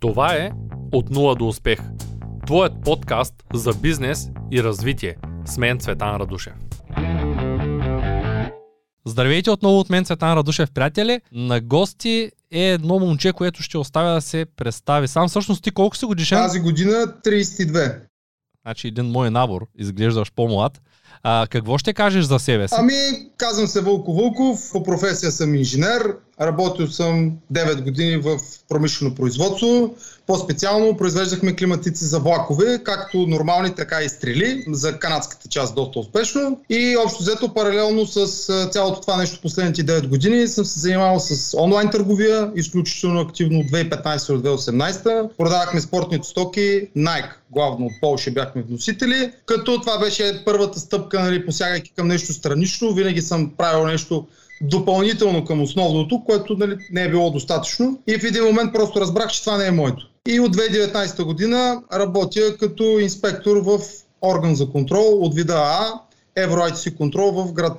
Това е От нула до успех. Твоят подкаст за бизнес и развитие. С мен Цветан Радушев. Здравейте отново от мен Цветан Радушев, приятели. На гости е едно момче, което ще оставя да се представи. Сам всъщност ти колко си годишен? Тази година 32. Значи един мой набор, изглеждаш по-млад. А, какво ще кажеш за себе си? Ами, казвам се Вълко Вълков, по професия съм инженер, работил съм 9 години в промишлено производство. По-специално произвеждахме климатици за влакове, както нормални, така и стрели, за канадската част доста успешно. И общо взето, паралелно с цялото това нещо последните 9 години, съм се занимавал с онлайн търговия, изключително активно от 2015 до 2018. Продавахме спортните стоки, Nike, главно от Полша бяхме вносители, като това беше първата стъпка, нали, посягайки към нещо странично. Винаги съм правил нещо допълнително към основното, което нали, не е било достатъчно. И в един момент просто разбрах, че това не е моето. И от 2019 година работя като инспектор в орган за контрол от вида А, ITC контрол в град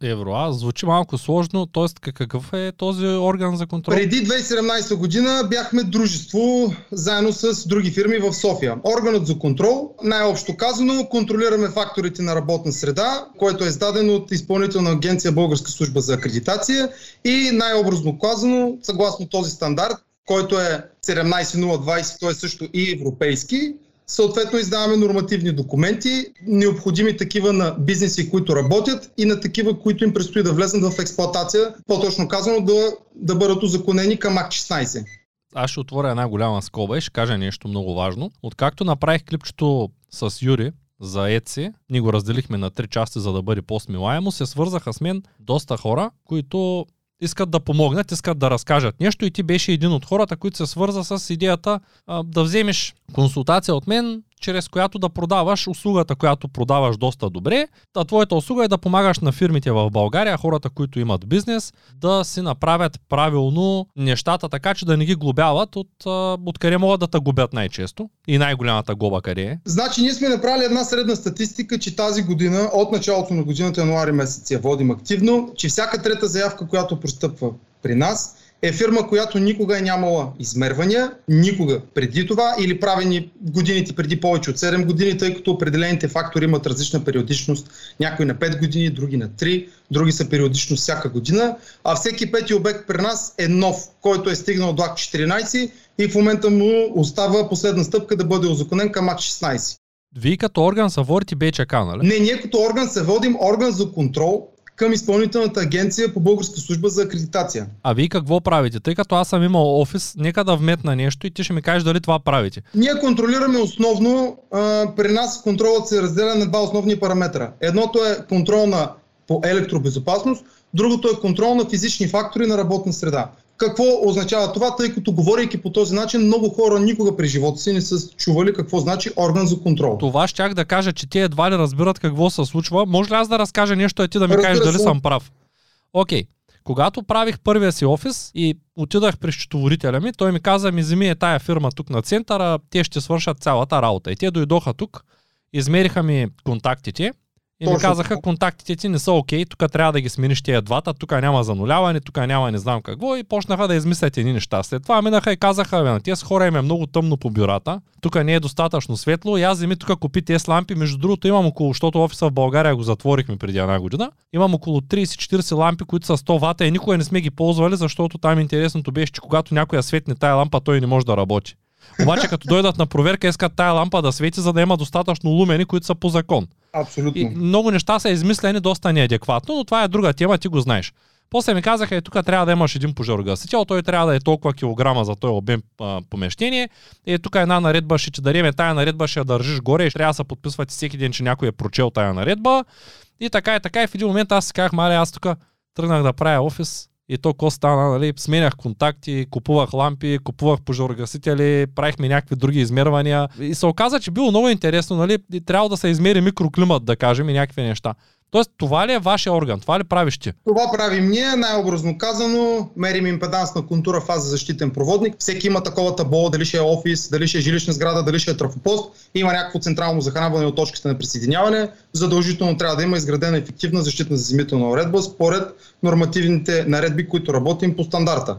Плодив. Евроа. Звучи малко сложно, т.е. какъв е този орган за контрол? Преди 2017 година бяхме дружество заедно с други фирми в София. Органът за контрол, най-общо казано, контролираме факторите на работна среда, който е издаден от изпълнителна агенция Българска служба за акредитация и най-образно казано, съгласно този стандарт, който е 17020, той е също и европейски, Съответно издаваме нормативни документи, необходими такива на бизнеси, които работят и на такива, които им предстои да влезнат в експлоатация, по-точно казано да, да бъдат узаконени към АК 16 аз ще отворя една голяма скоба и ще кажа нещо много важно. Откакто направих клипчето с Юри за Etsy, ние го разделихме на три части, за да бъде по-смилаемо, се свързаха с мен доста хора, които искат да помогнат, искат да разкажат нещо и ти беше един от хората, които се свърза с идеята а, да вземеш консултация от мен, чрез която да продаваш услугата, която продаваш доста добре. А твоята услуга е да помагаш на фирмите в България, хората, които имат бизнес, да си направят правилно нещата, така че да не ги глобяват от, от къде могат да те губят най-често и най-голямата глоба къде е. Значи ние сме направили една средна статистика, че тази година, от началото на годината януари месец я водим активно, че всяка трета заявка, която простъпва при нас, е фирма, която никога е нямала измервания, никога преди това или правени годините преди повече от 7 години, тъй като определените фактори имат различна периодичност. Някои на 5 години, други на 3, други са периодично всяка година, а всеки пети обект при нас е нов, който е стигнал до АК 14 и в момента му остава последна стъпка да бъде озаконен към АК 16. Вие като орган се водите БЧК, нали? Не, ние като орган се водим орган за контрол, към изпълнителната агенция по българска служба за акредитация. А вие какво правите? Тъй като аз съм имал офис, нека да вметна нещо и ти ще ми кажеш дали това правите. Ние контролираме основно, а, при нас контролът се разделя на два основни параметра. Едното е контрол на по електробезопасност, другото е контрол на физични фактори на работна среда. Какво означава това, тъй като говорейки по този начин, много хора никога при живота си не са чували какво значи орган за контрол. Това щях да кажа, че те едва ли разбират какво се случва. Може ли аз да разкажа нещо, а ти да ми кажеш дали съм прав? Окей. Okay. Когато правих първия си офис и отидах при счетоводителя ми, той ми каза, ми вземи е тая фирма тук на центъра, те ще свършат цялата работа. И те дойдоха тук, измериха ми контактите и Точно. ми казаха, контактите ти не са окей, тук трябва да ги смениш тия двата, тук няма зануляване, тук няма не знам какво и почнаха да измислят едни неща. След това минаха и казаха, бе, на тези хора им е много тъмно по бюрата, тук не е достатъчно светло и аз вземи тук купи тези лампи. Между другото имам около, защото офиса в България го затворихме преди една година, имам около 30-40 лампи, които са 100 вата и никога не сме ги ползвали, защото там интересното беше, че когато някоя светне тая лампа, той не може да работи. Обаче като дойдат на проверка, искат тая лампа да свети, за да има достатъчно лумени, които са по закон. Абсолютно. И много неща са измислени доста неадекватно, но това е друга тема, ти го знаеш. После ми казаха, е, тук трябва да имаш един пожарогасител, той трябва да е толкова килограма за този обем а, помещение. Е, тук една наредба ще ти дареме, тая наредба ще я държиш горе и трябва да се подписвате всеки ден, че някой е прочел тая наредба. И така и така и в един момент аз си казах, мале, аз тук тръгнах да правя офис, и то ко стана, нали, сменях контакти, купувах лампи, купувах пожарогасители, правихме някакви други измервания. И се оказа, че било много интересно, нали, и трябва да се измери микроклимат, да кажем, и някакви неща. Тоест, това ли е вашия орган? Това ли правиш ти? Това правим ние, най-образно казано. Мерим импедансна контура фаза защитен проводник. Всеки има такова табло, дали ще е офис, дали ще е жилищна сграда, дали ще е трафопост. Има някакво централно захранване от точките на присъединяване. Задължително трябва да има изградена ефективна защитна заземителна уредба според нормативните наредби, които работим по стандарта.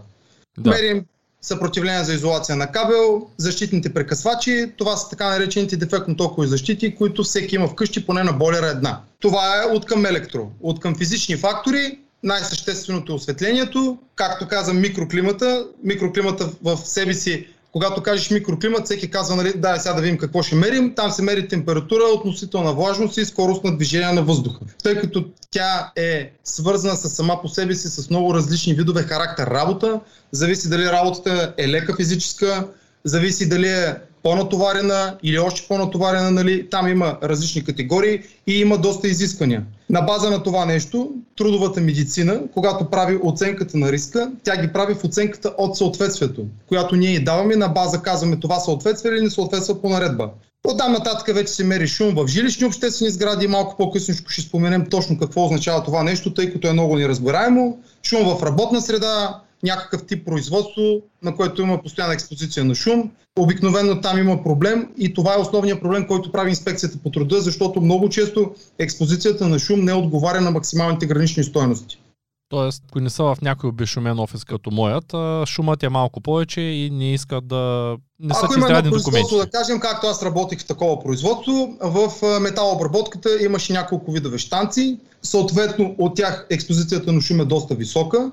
Да. Мерим съпротивление за изолация на кабел, защитните прекъсвачи. Това са така наречените дефектно токови защити, които всеки има вкъщи поне на болера една. Това е от към електро. От към физични фактори най-същественото е осветлението, както каза микроклимата. Микроклимата в себе си когато кажеш микроклимат, всеки казва, нали, да, сега да видим какво ще мерим. Там се мери температура, относителна влажност и скорост на движение на въздуха. Тъй като тя е свързана с сама по себе си с много различни видове характер работа, зависи дали работата е лека физическа, зависи дали е по-натоварена или още по-натоварена, нали, там има различни категории и има доста изисквания. На база на това нещо, трудовата медицина, когато прави оценката на риска, тя ги прави в оценката от съответствието, която ние даваме на база казваме това съответства или не съответства по наредба. Оттам нататък вече се мери шум в жилищни обществени сгради. Малко по-късно ще споменем точно какво означава това нещо, тъй като е много неразбираемо. Шум в работна среда, някакъв тип производство, на което има постоянна експозиция на шум. Обикновено там има проблем и това е основният проблем, който прави инспекцията по труда, защото много често експозицията на шум не отговаря на максималните гранични стоености. Тоест, ако не са в някой обешумен офис като моят, шумът е малко повече и не искат да не са Ако има едно производство, да кажем, както аз работих в такова производство, в металообработката имаше няколко видове штанци. Съответно, от тях експозицията на шум е доста висока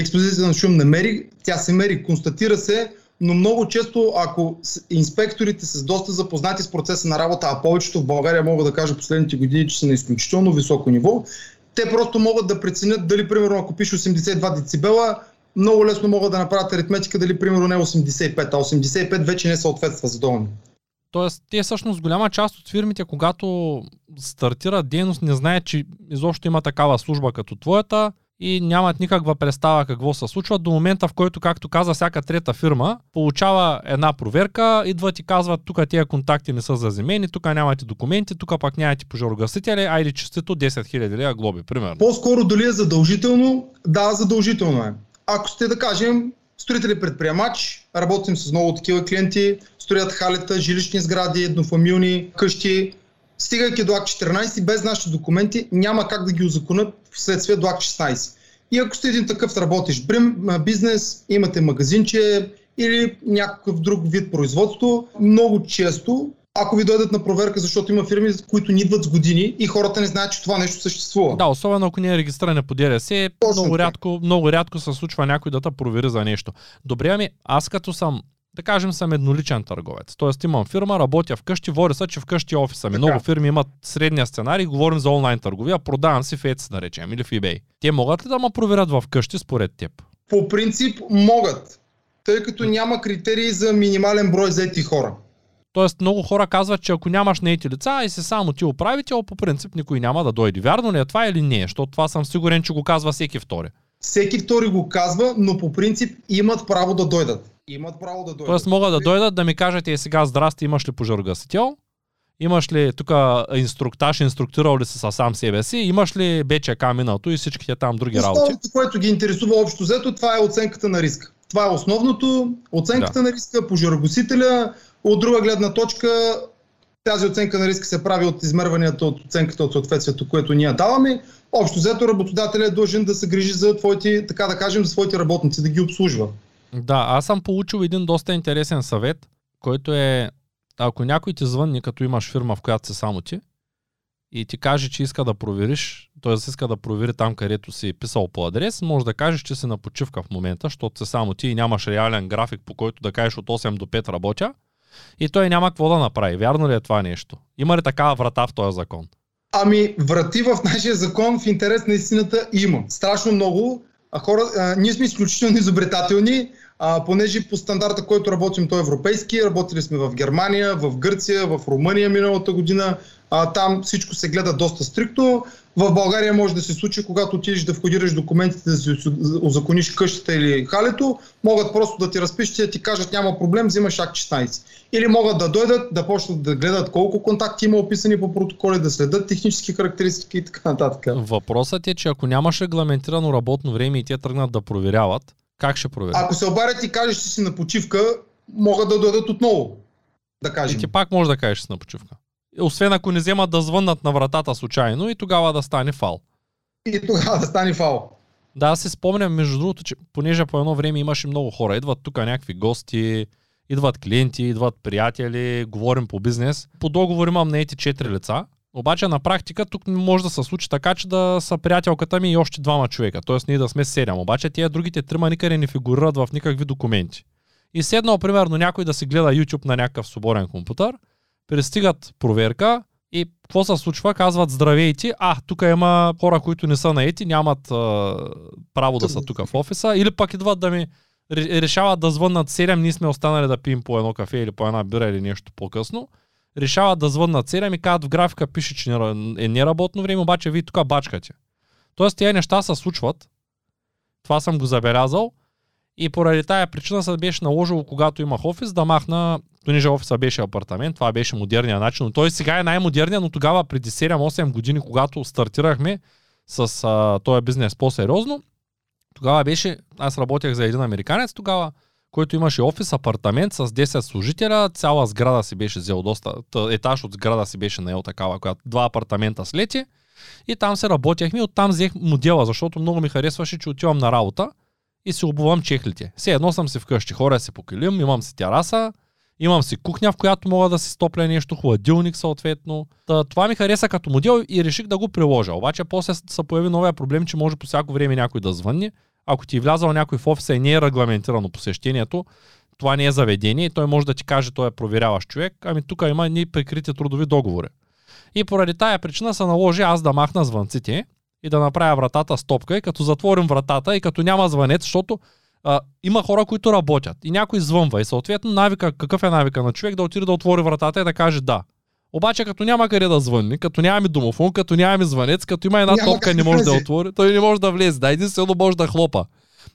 експозицията на шум не мери, тя се мери, констатира се, но много често, ако инспекторите са доста запознати с процеса на работа, а повечето в България мога да кажа последните години, че са на изключително високо ниво, те просто могат да преценят дали, примерно, ако пише 82 децибела, много лесно могат да направят аритметика дали, примерно, не е 85, а 85 вече не съответства за долни. Тоест, те всъщност голяма част от фирмите, когато стартират дейност, не знаят, че изобщо има такава служба като твоята, и нямат никаква представа какво се случва до момента, в който, както каза всяка трета фирма, получава една проверка, идват и казват, тук тези контакти не са заземени, тук нямате документи, тук пак нямате пожарогасители, айде честито 10 000 лева глоби, примерно. По-скоро дали е задължително? Да, задължително е. Ако сте да кажем строители предприемач, работим с много такива клиенти, строят халета, жилищни сгради, еднофамилни къщи, стигайки до акт 14, без нашите документи, няма как да ги озаконят вследствие до акт 16. И ако сте един такъв работещ бизнес, имате магазинче или някакъв друг вид производство, много често ако ви дойдат на проверка, защото има фирми, които ни идват с години и хората не знаят, че това нещо съществува. Да, особено ако не е регистриране по ДРС, много рядко, много рядко се случва някой да те провери за нещо. Добре, ами аз като съм да кажем съм едноличен търговец. Тоест имам фирма, работя вкъщи, води се, че вкъщи е офиса ми. Много фирми имат средния сценарий, говорим за онлайн търговия, продавам си в Etsy, да речем, или в eBay. Те могат ли да ме проверят в къщи според теб? По принцип могат, тъй като няма критерии за минимален брой заети хора. Тоест много хора казват, че ако нямаш наети лица и се само ти управител, по принцип никой няма да дойде. Вярно ли е това или не? Защото това съм сигурен, че го казва всеки втори. Всеки втори го казва, но по принцип имат право да дойдат. Имат право да дойдат. Тоест могат да дойдат да ми кажат и сега здрасти, имаш ли пожарогасител? Имаш ли тук инструктаж, инструктирал ли си със сам себе си? Имаш ли БЧК миналото и всичките там други работи? което ги интересува общо взето, това е оценката на риска. Това е основното. Оценката да. на риска, пожарогасителя. От друга гледна точка, тази оценка на риска се прави от измерванията от оценката от съответствието, което ние даваме. Общо взето работодателя е дължен да се грижи за твоите, така да кажем, за своите работници, да ги обслужва. Да, аз съм получил един доста интересен съвет, който е, ако някой ти звънни, като имаш фирма, в която си само ти, и ти каже, че иска да провериш, т.е. иска да провери там, където си писал по адрес, може да кажеш, че си на почивка в момента, защото си само ти и нямаш реален график, по който да кажеш от 8 до 5 работя, и той няма какво да направи. Вярно ли е това нещо? Има ли такава врата в този закон? Ами, врати в нашия закон в интерес на истината има. Страшно много. А хора, а, ние сме изключително изобретателни, а, понеже по стандарта, който работим, той е европейски. Работили сме в Германия, в Гърция, в Румъния миналата година. А, там всичко се гледа доста стриктно. В България може да се случи, когато отидеш да входираш документите, да си озакониш къщата или халето, могат просто да ти разпишат и да ти кажат няма проблем, взимаш акт 16. Или могат да дойдат, да почнат да гледат колко контакти има описани по протоколи, да следят технически характеристики и така нататък. Въпросът е, че ако нямаш регламентирано работно време и те тръгнат да проверяват, как ще проверят? Ако се обарят и кажеш, че си на почивка, могат да дойдат отново. Да кажем. И ти пак може да кажеш, че си на почивка. Освен ако не вземат да звъннат на вратата случайно и тогава да стане фал. И тогава да стане фал. Да, аз си спомням, между другото, че понеже по едно време имаше много хора, идват тук някакви гости, идват клиенти, идват приятели, говорим по бизнес. По договор имам наети 4 лица, обаче на практика тук може да се случи така, че да са приятелката ми и още двама човека, т.е. ние да сме седем. Обаче тия другите трима никъде не фигурират в никакви документи. И седнал, примерно, някой да си гледа YouTube на някакъв свободен компютър, пристигат проверка и какво се случва? Казват здравейте, а, тук има хора, които не са наети, нямат а, право да са тук в офиса, или пък идват да ми решават да звъннат 7, ние сме останали да пием по едно кафе или по една бира или нещо по-късно. Решават да звъннат 7 и казват в графика пише, че е неработно време, обаче вие тук бачкате. Тоест тези неща се случват. Това съм го забелязал. И поради тая причина се беше наложило, когато имах офис, да махна, понеже офиса беше апартамент, това беше модерният начин. Но той сега е най-модерният, но тогава преди 7-8 години, когато стартирахме с а, този бизнес по-сериозно, тогава беше, аз работех за един американец тогава, който имаше офис, апартамент с 10 служителя, цяла сграда си беше взел доста, етаж от сграда си беше наел такава, която два апартамента слети и там се работехме, оттам взех модела, защото много ми харесваше, че отивам на работа и си обувам чехлите. Все едно съм си вкъщи, хора си покилим, имам си тераса, имам си кухня, в която мога да си стопля нещо, хладилник съответно. Та, това ми хареса като модел и реших да го приложа. Обаче после се появи новия проблем, че може по всяко време някой да звънне. Ако ти е влязал някой в офиса и не е регламентирано посещението, това не е заведение и той може да ти каже, той е проверяващ човек, ами тук има ни прикрити трудови договори. И поради тая причина се наложи аз да махна звънците и да направя вратата с топка и като затворим вратата и като няма звънец, защото а, има хора, които работят и някой звънва и съответно навика, какъв е навика на човек да отиде да отвори вратата и да каже да. Обаче като няма къде да звънни, като нямаме домофон, като нямаме звънец, като има една няма топка не може да отвори, той не може да влезе. Да, единствено може да хлопа.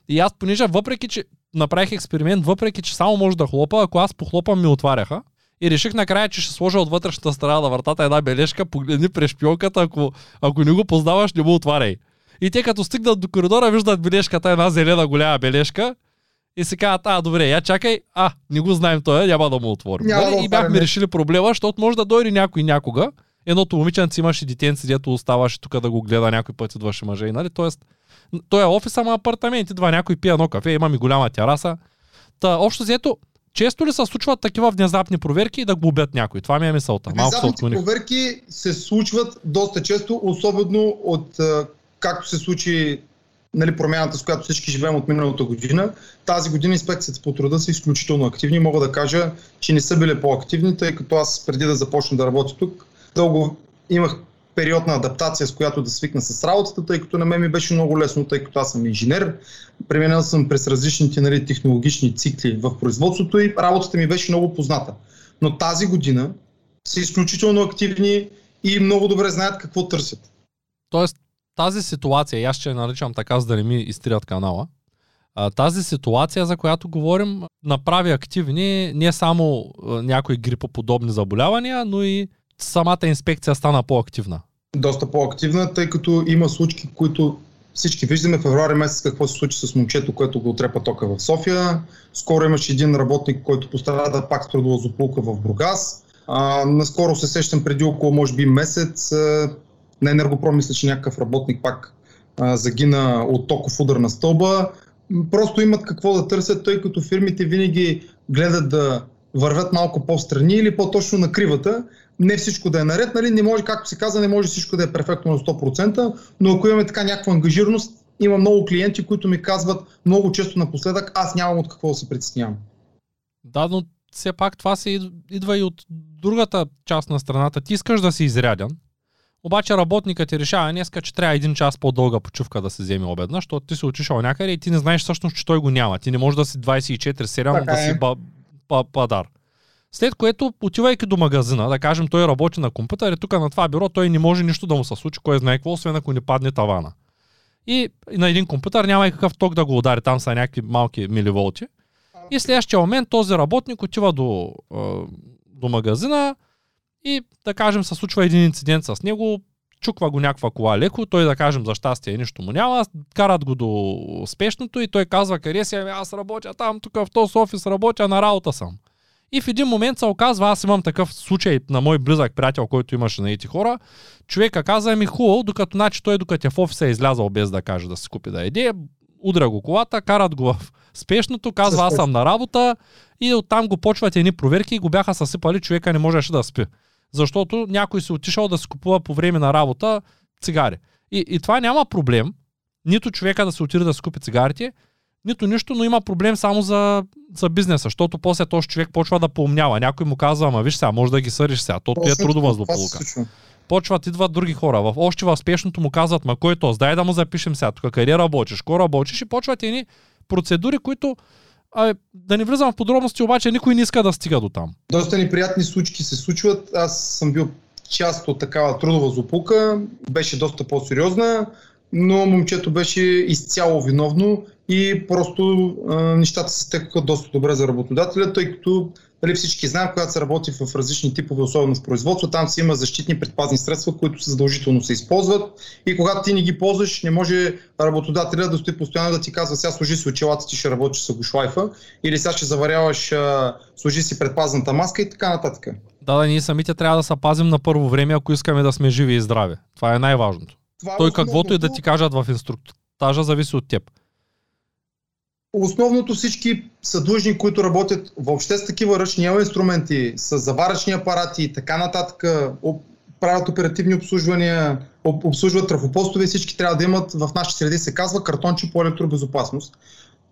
И аз понеже, въпреки че направих експеримент, въпреки че само може да хлопа, ако аз похлопам ми отваряха, и реших накрая, че ще сложа от вътрешната страна на вратата една бележка, погледни през шпионката, ако, ако не го познаваш, не му отваряй. И те като стигнат до коридора, виждат бележката, една зелена голяма бележка, и си казват, а, добре, я чакай, а, не го знаем той, няма да му отворим. Няма нали? да и бяхме решили проблема, защото може да дойде някой някога. Едното момиченце имаше детенци, дето оставаше тук да го гледа някой път, идваше мъже, нали? Тоест, той е офис, ама апартамент, идва някой пие едно кафе, има ми голяма тераса. Та, общо взето, често ли се случват такива внезапни проверки и да губят някой? Това ми е мисълта. Внезапните проверки се случват доста често, особено от както се случи нали, промяната, с която всички живеем от миналата година. Тази година инспекцията по труда са изключително активни. Мога да кажа, че не са били по-активни, тъй като аз преди да започна да работя тук, дълго имах период на адаптация, с която да свикна с работата, тъй като на мен ми беше много лесно, тъй като аз съм инженер. Преминал съм през различните нали, технологични цикли в производството и работата ми беше много позната. Но тази година са изключително активни и много добре знаят какво търсят. Тоест, тази ситуация, и аз ще я наричам така, за да не ми изтрият канала, тази ситуация, за която говорим, направи активни не само някои грипоподобни заболявания, но и самата инспекция стана по-активна. Доста по-активна, тъй като има случки, които всички виждаме февруари месец какво се случи с момчето, което го отрепа тока в София. Скоро имаше един работник, който пострада пак с трудова в Бургас. А, наскоро се сещам преди около, може би, месец на Енергопром мисля, че някакъв работник пак а, загина от токов удар на стълба. Просто имат какво да търсят, тъй като фирмите винаги гледат да вървят малко по-страни или по-точно на кривата. Не всичко да е наред, нали? не може, както се каза, не може всичко да е перфектно на 100%, но ако имаме така някаква ангажираност, има много клиенти, които ми казват много често напоследък, аз нямам от какво да се притеснявам. Да, но все пак това се идва и от другата част на страната. Ти искаш да си изряден, обаче работникът ти решава днеска, че трябва един час по-дълга почивка да се вземе обедна, защото ти си отишъл някъде и ти не знаеш всъщност, че той го няма. Ти не можеш да си 24-7 да си ба, ба, падар. След което, отивайки до магазина, да кажем, той работи на компютър и тук на това бюро той не може нищо да му се случи, кой знае какво, освен ако не падне тавана. И, на един компютър няма и какъв ток да го удари, там са някакви малки миливолти. И следващия момент този работник отива до, до магазина, и да кажем се случва един инцидент с него, чуква го някаква кола леко, той да кажем за щастие нищо му няма, карат го до спешното и той казва къде си, ами аз работя там, тук в този офис работя, на работа съм. И в един момент се оказва, аз имам такъв случай на мой близък приятел, който имаше на ети хора. Човека каза ми хубаво, докато значи той докато е в офиса е излязал без да каже да си купи да еде, удря го колата, карат го в спешното, казва аз съм на работа и оттам го почват едни проверки и го бяха съсипали, човека не можеше да спи. Защото някой си отишъл да си купува по време на работа цигари. И, и това няма проблем, нито човека да се отиде да си купи цигарите, нито нищо, но има проблем само за, за бизнеса, защото после този човек почва да поумнява. Някой му казва, ама виж сега, може да ги съдиш сега, то е трудова злополука. Почват, идват други хора. В, още в спешното му казват, ма кой е то, дай да му запишем сега, тук къде работиш, кой работиш и почват едни процедури, които а, да не влизам в подробности, обаче никой не иска да стига до там. Доста неприятни случки се случват. Аз съм бил част от такава трудова злополука. Беше доста по-сериозна, но момчето беше изцяло виновно и просто а, нещата се стекаха доста добре за работодателя, тъй като нали, всички знаем, когато се работи в различни типове, особено в производство, там си има защитни предпазни средства, които задължително се използват и когато ти не ги ползваш, не може работодателя да стои постоянно да ти казва, сега служи си очилата, ти ще работиш с шлайфа или сега ще заваряваш, служи си предпазната маска и така нататък. Да, да, ние самите трябва да се пазим на първо време, ако искаме да сме живи и здрави. Това е най-важното. Това е Той каквото и да ти кажат в инструктажа, зависи от теб. Основното всички са длъжни, които работят въобще с такива ръчни инструменти, с заваръчни апарати и така нататък, правят оперативни обслужвания, обслужват трафопостове, всички трябва да имат, в нашите среди се казва картонче по електробезопасност.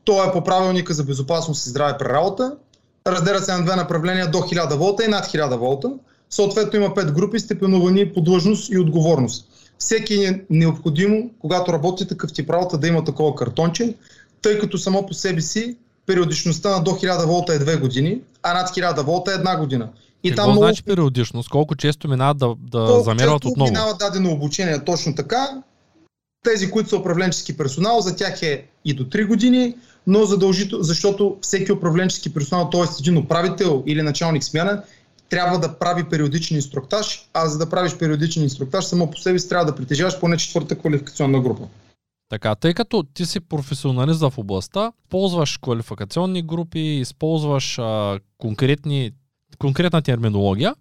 То е по правилника за безопасност и здраве при работа. Разделя се на две направления до 1000 волта и над 1000 волта. Съответно има 5 групи, степеновани по длъжност и отговорност. Всеки е необходимо, когато работи такъв тип работа, да има такова картонче, тъй като само по себе си периодичността на до 1000 волта е 2 години, а над 1000 волта е една година. И Какво там значи много... периодичност? Колко често минават да, да Колко замерват отново? минават дадено обучение, точно така. Тези, които са управленчески персонал, за тях е и до 3 години, но задължително, защото всеки управленчески персонал, т.е. един управител или началник смяна, трябва да прави периодичен инструктаж, а за да правиш периодичен инструктаж, само по себе си трябва да притежаваш поне четвърта квалификационна група. Така, тъй като ти си професионалист в областта, ползваш квалификационни групи, използваш а, конкретни, конкретна терминология,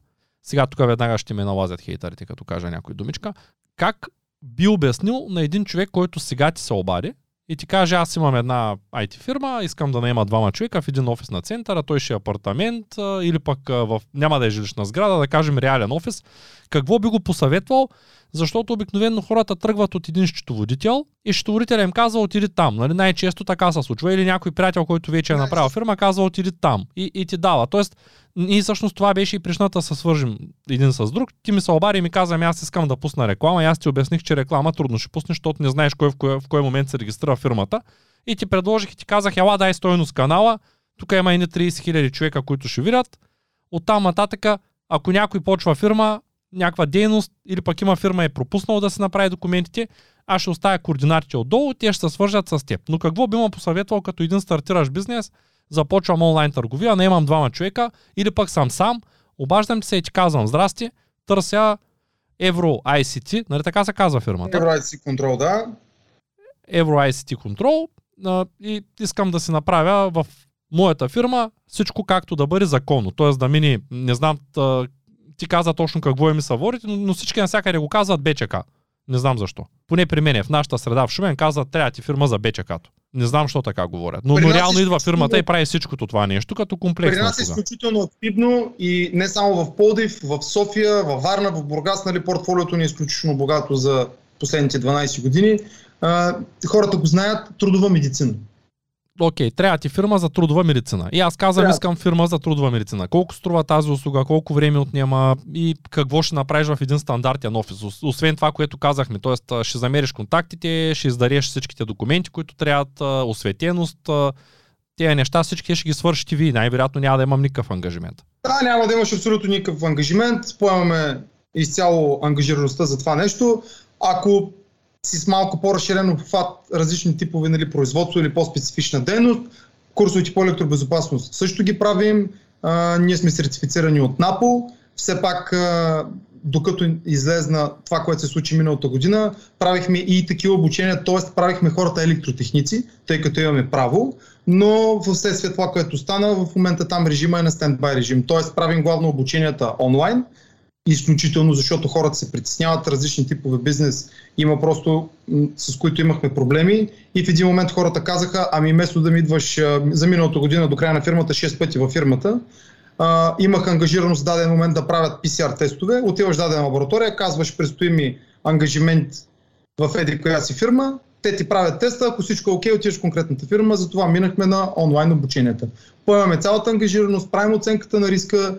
сега тук веднага ще ме налазят хейтерите, като кажа някой думичка, как би обяснил на един човек, който сега ти се обади и ти каже, аз имам една IT фирма, искам да наема двама човека в един офис на центъра, той ще е апартамент или пък в, няма да е жилищна сграда, да кажем реален офис. Какво би го посъветвал? Защото обикновено хората тръгват от един счетоводител и счетоводителя им казва отиди там. Нали? Най-често така се случва. Или някой приятел, който вече е направил фирма, казва отиди там и, и ти дава. Тоест, и всъщност това беше и причината да се свържим един с друг. Ти ми се обади и ми каза, ами аз искам да пусна реклама и аз ти обясних, че реклама трудно ще пуснеш, защото не знаеш кой в кой, в кой момент се регистрира фирмата. И ти предложих и ти казах, ела дай стойност канала, тук има и 30 000 човека, които ще видят. Оттам нататъка, ако някой почва фирма, някаква дейност или пък има фирма е пропуснал да се направи документите, аз ще оставя координатите отдолу, те ще се свържат с теб. Но какво би му посъветвал като един стартираш бизнес, започвам онлайн търговия, не имам двама човека или пък съм сам, обаждам се и ти казвам, здрасти, търся Евро ICT, нали така се казва фирмата? Евро ICT Control, да. Евро ICT Control и искам да си направя в моята фирма всичко както да бъде законно. Т.е. да мини, не знам ти каза точно какво е ми съворите, но, но всички навсякъде го казват БЧК. Не знам защо. Поне при мен, в нашата среда в Шумен, казват, трябва ти фирма за БЧК-то. Не знам защо така говорят. Но, но реално идва фирмата и прави всичкото това нещо като комплексно. При нас е изключително активно и не само в Полдив, в София, в Варна, в Бургас, нали, портфолиото ни е изключително богато за последните 12 години. А, хората го знаят, трудова медицина окей, трябва ти фирма за трудова медицина. И аз казвам, трябва. искам фирма за трудова медицина. Колко струва тази услуга, колко време отнема и какво ще направиш в един стандартен офис. Освен това, което казахме, т.е. ще замериш контактите, ще издареш всичките документи, които трябват, осветеност, тези неща всички ще ги свършите ви. Най-вероятно няма да имам никакъв ангажимент. Да, няма да имаш абсолютно никакъв ангажимент. Поемаме изцяло ангажираността за това нещо. Ако с малко по-разширен обхват различни типове нали, производство или по-специфична дейност. Курсовете по електробезопасност също ги правим. А, ние сме сертифицирани от НАПО. Все пак а, докато излезна това, което се случи миналата година, правихме и такива обучения, т.е. правихме хората електротехници, тъй като имаме право, но в следствие това, което стана, в момента там режима е на стендбай режим, т.е. правим главно обученията онлайн, изключително, защото хората се притесняват, различни типове бизнес има просто с които имахме проблеми и в един момент хората казаха, ами вместо да ми идваш за миналата година до края на фирмата 6 пъти във фирмата, а, имах ангажираност в даден момент да правят PCR тестове, отиваш в дадена лаборатория, казваш, предстои ми ангажимент в еди коя си фирма, те ти правят теста, ако всичко е окей, отиваш в конкретната фирма, затова минахме на онлайн обученията. Поемаме цялата ангажираност, правим оценката на риска,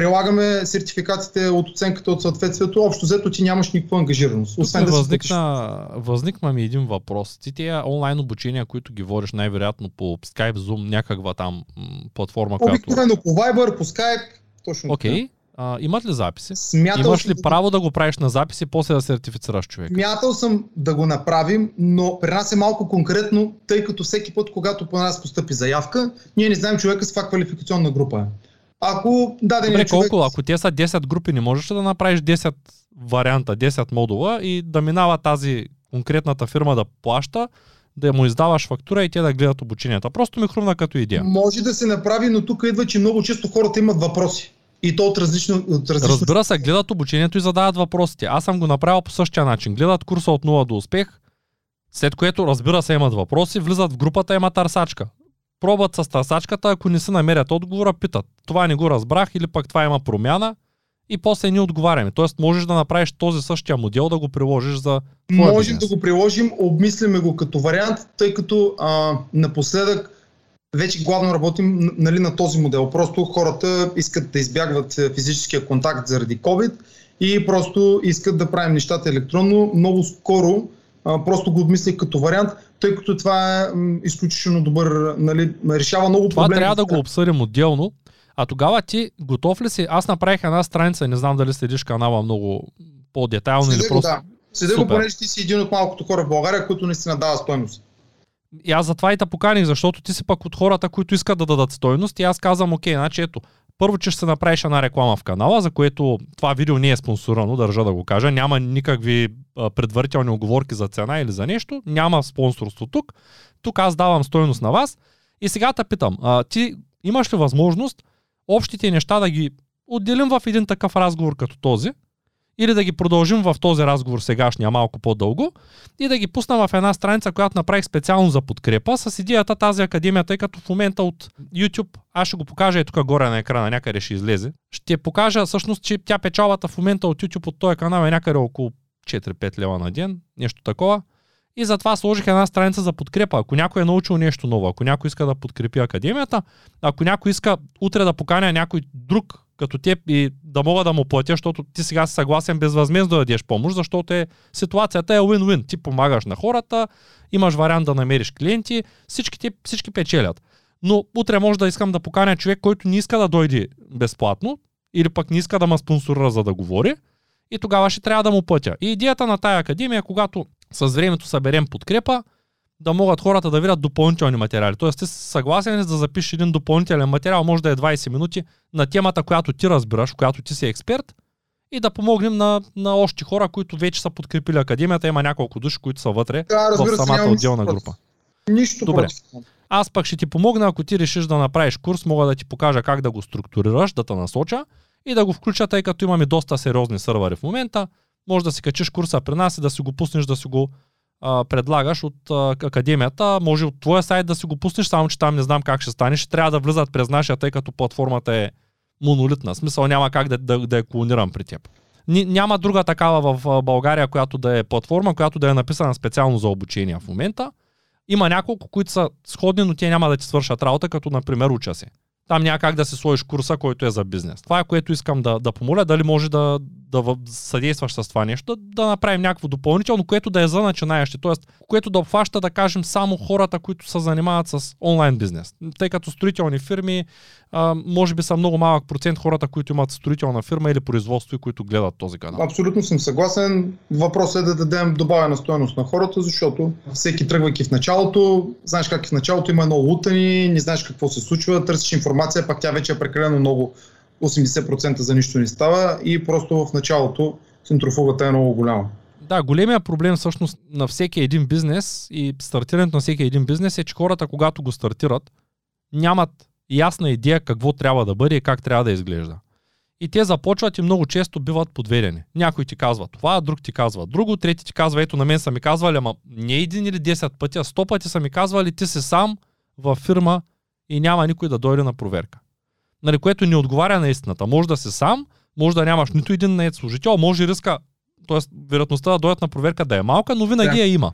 прилагаме сертификатите от оценката от съответствието, общо взето ти нямаш никаква ангажираност. Освен да възникна, възникна ми един въпрос. Ти тия онлайн обучения, които ги водиш най-вероятно по Skype, Zoom, някаква там платформа, Обикновено която... по Viber, по Skype, точно. Okay. А, имат ли записи? Смятал Имаш ли право да го правиш на записи, после да сертифицираш човек? Мятал съм да го направим, но при нас е малко конкретно, тъй като всеки път, когато по нас постъпи заявка, ние не знаем човека с каква квалификационна група е. Ако даден Добре, човек... колко? Ако те са 10 групи, не можеш да направиш 10 варианта, 10 модула и да минава тази конкретната фирма да плаща, да му издаваш фактура и те да гледат обученията. Просто ми хрумна като идея. Може да се направи, но тук идва, че много често хората имат въпроси. И то от различно, от различно... Разбира се, гледат обучението и задават въпросите. Аз съм го направил по същия начин. Гледат курса от 0 до успех, след което, разбира се, имат въпроси, влизат в групата, има търсачка пробват с търсачката, ако не се намерят отговора, питат. Това не го разбрах или пък това има промяна и после ни отговаряме. Тоест можеш да направиш този същия модел, да го приложиш за твоя Можем бизнес. да го приложим, обмисляме го като вариант, тъй като а, напоследък вече главно работим нали, на този модел. Просто хората искат да избягват физическия контакт заради COVID и просто искат да правим нещата електронно. Много скоро а, просто го обмислих като вариант тъй като това е изключително добър, нали, решава много това проблеми. Това трябва да го обсъдим отделно. А тогава ти готов ли си? Аз направих една страница, не знам дали следиш канала много по-детайлно или просто... Да. Следи го, понеже ти си един от малкото хора в България, които наистина дава стойност. И аз затова и те поканих, защото ти си пък от хората, които искат да дадат стойност и аз казвам, окей, значи ето, първо, че ще се направиш една реклама в канала, за което това видео не е спонсорирано, държа да го кажа. Няма никакви предварителни оговорки за цена или за нещо. Няма спонсорство тук. Тук аз давам стоеност на вас. И сега те питам, а, ти имаш ли възможност общите неща да ги отделим в един такъв разговор като този, или да ги продължим в този разговор сегашния малко по-дълго и да ги пусна в една страница, която направих специално за подкрепа с идеята тази академия, тъй като в момента от YouTube, аз ще го покажа и тук горе на екрана, някъде ще излезе. Ще покажа всъщност, че тя печалата в момента от YouTube от този канал е някъде около 4-5 лева на ден, нещо такова. И затова сложих една страница за подкрепа. Ако някой е научил нещо ново, ако някой иска да подкрепи академията, ако някой иска утре да поканя някой друг като теб и да мога да му платя, защото ти сега си съгласен безвъзмездно да дадеш помощ, защото е, ситуацията е win-win. Ти помагаш на хората, имаш вариант да намериш клиенти, всички, ти, всички печелят. Но утре може да искам да поканя човек, който не иска да дойде безплатно или пък не иска да ме спонсорира за да говори и тогава ще трябва да му платя. И идеята на тая академия, е, когато с времето съберем подкрепа, да могат хората да видят допълнителни материали. Тоест, ти съгласен ли да запишеш един допълнителен материал, може да е 20 минути, на темата, която ти разбираш, която ти си експерт, и да помогнем на, на още хора, които вече са подкрепили академията. Има няколко души, които са вътре да, в самата отделна група. Нищо Добре. Против. Аз пък ще ти помогна, ако ти решиш да направиш курс, мога да ти покажа как да го структурираш, да те насоча и да го включа, тъй като имаме доста сериозни сървъри в момента. Може да си качиш курса при нас и да си го пуснеш, да си го предлагаш от академията. Може от твоя сайт да си го пуснеш, само че там не знам как ще стане. Ще трябва да влизат през нашия, тъй като платформата е монолитна. Смисъл няма как да, да, да я клонирам при теб. Няма друга такава в България, която да е платформа, която да е написана специално за обучение в момента. Има няколко, които са сходни, но те няма да ти свършат работа, като например уча се. Там няма как да се сложиш курса, който е за бизнес. Това е което искам да, да помоля, дали може да, да съдействаш с това нещо, да, направим някакво допълнително, което да е за начинаещи, т.е. което да обхваща, да кажем, само хората, които се занимават с онлайн бизнес. Тъй като строителни фирми, а, може би са много малък процент хората, които имат строителна фирма или производство и които гледат този канал. Абсолютно съм съгласен. Въпросът е да дадем добавена стоеност на хората, защото всеки тръгвайки в началото, знаеш как в началото има много лутани, не знаеш какво се случва, търсиш информация, пак тя вече е прекалено много 80% за нищо не става и просто в началото центрофугата е много голяма. Да, големия проблем всъщност на всеки един бизнес и стартирането на всеки един бизнес е, че хората, когато го стартират, нямат ясна идея какво трябва да бъде и как трябва да изглежда. И те започват и много често биват подведени. Някой ти казва това, друг ти казва друго, трети ти казва, ето на мен са ми казвали, ама не един или 10 пъти, а 100 пъти са ми казвали, ти си сам във фирма и няма никой да дойде на проверка. Нали, което не отговаря на истината. Може да си сам, може да нямаш нито един наед служител, може и риска, т.е. вероятността да дойдат на проверка да е малка, но винаги да. я има.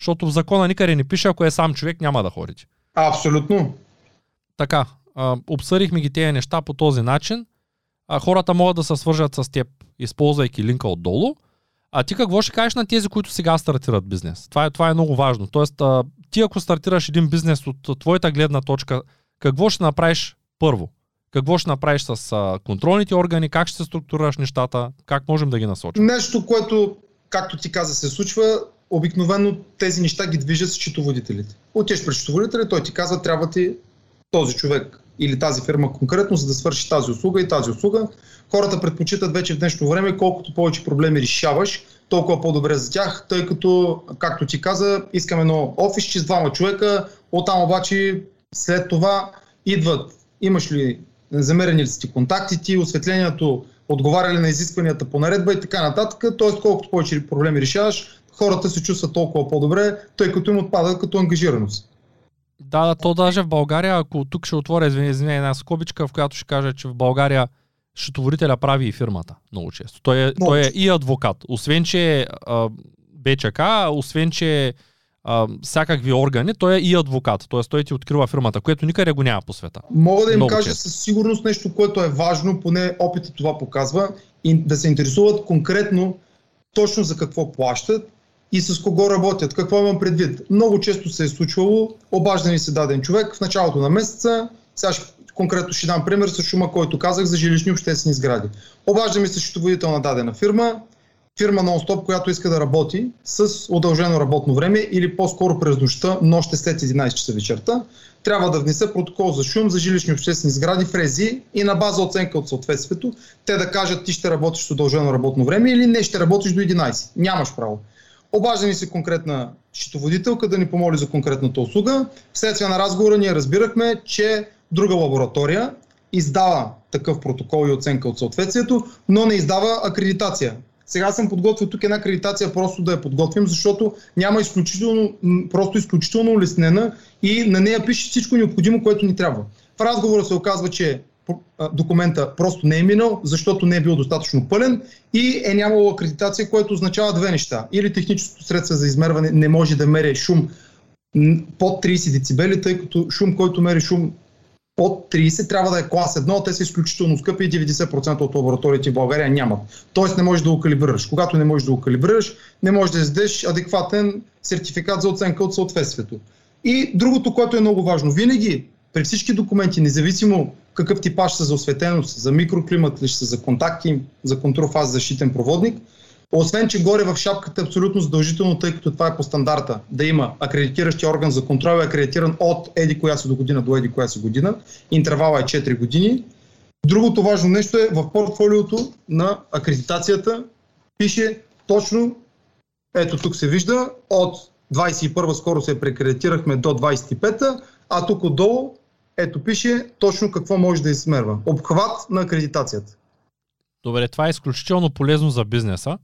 Защото в закона никъде не пише, ако е сам човек, няма да ходите. Абсолютно. Така, а, обсъдихме ги тези неща по този начин. А, хората могат да се свържат с теб, използвайки линка отдолу. А ти какво ще кажеш на тези, които сега стартират бизнес? Това е, това е много важно. Тоест, а, ти ако стартираш един бизнес от твоята гледна точка, какво ще направиш първо? Какво ще направиш с а, контролните органи, как ще се структурираш нещата, как можем да ги насочим? Нещо, което, както ти каза, се случва, обикновено тези неща ги движат счетоводителите. Отиваш при счетоводителя, той ти казва, трябва ти този човек или тази фирма конкретно, за да свърши тази услуга и тази услуга. Хората предпочитат вече в днешно време, колкото повече проблеми решаваш, толкова по-добре за тях, тъй като, както ти каза, искаме едно офисче с двама човека, оттам обаче след това идват, имаш ли, замерени ли си ти контактите, осветлението, отговаря ли на изискванията по наредба и така нататък, т.е. колкото повече проблеми решаваш, хората се чувстват толкова по-добре, тъй като им отпада като ангажираност. Да, да, то даже в България, ако тук ще отворя, извини, извини, една скобичка, в която ще кажа, че в България счетоводителя прави и фирмата много често. Той е, той е и адвокат. Освен, че е БЧК, освен, че а, всякакви органи, той е и адвокат. Т.е. той ти открива фирмата, което никъде го няма по света. Мога да им много кажа често. със сигурност нещо, което е важно, поне опитът това показва, и да се интересуват конкретно точно за какво плащат и с кого работят. Какво имам предвид? Много често се е случвало, обажда ни се даден човек в началото на месеца, сега ще, конкретно ще дам пример с шума, който казах за жилищни обществени сгради. Обажда ми се счетоводител на дадена фирма, фирма нон-стоп, която иска да работи с удължено работно време или по-скоро през нощта, нощ след 11 часа вечерта, трябва да внеса протокол за шум за жилищни обществени сгради в РЕЗИ и на база оценка от съответствието, те да кажат ти ще работиш с удължено работно време или не ще работиш до 11. Нямаш право. Обажда ни се конкретна счетоводителка да ни помоли за конкретната услуга. Вследствие на разговора ние разбирахме, че друга лаборатория издава такъв протокол и оценка от съответствието, но не издава акредитация. Сега съм подготвил тук една акредитация просто да я подготвим, защото няма изключително, просто изключително улеснена и на нея пише всичко необходимо, което ни трябва. В разговора се оказва, че документа просто не е минал, защото не е бил достатъчно пълен и е нямало акредитация, което означава две неща. Или техническото средство за измерване не може да мери шум под 30 децибели, тъй като шум, който мери шум под 30 трябва да е клас 1, те са изключително скъпи и 90% от лабораториите в България нямат. Тоест не можеш да го калибрираш. Когато не можеш да го калибрираш, не можеш да издадеш адекватен сертификат за оценка от съответствието. И другото, което е много важно, винаги при всички документи, независимо какъв типаж са за осветеност, за микроклимат ли са за контакти, за контрол фаз защитен проводник, освен, че горе в шапката е абсолютно задължително, тъй като това е по стандарта, да има акредитиращия орган за контрол, е акредитиран от еди коя си до година до еди коя си година. Интервала е 4 години. Другото важно нещо е в портфолиото на акредитацията пише точно, ето тук се вижда, от 21 скоро се прекредитирахме до 25-та, а тук отдолу ето пише точно какво може да измерва. Обхват на акредитацията. Добре, това е изключително полезно за бизнеса,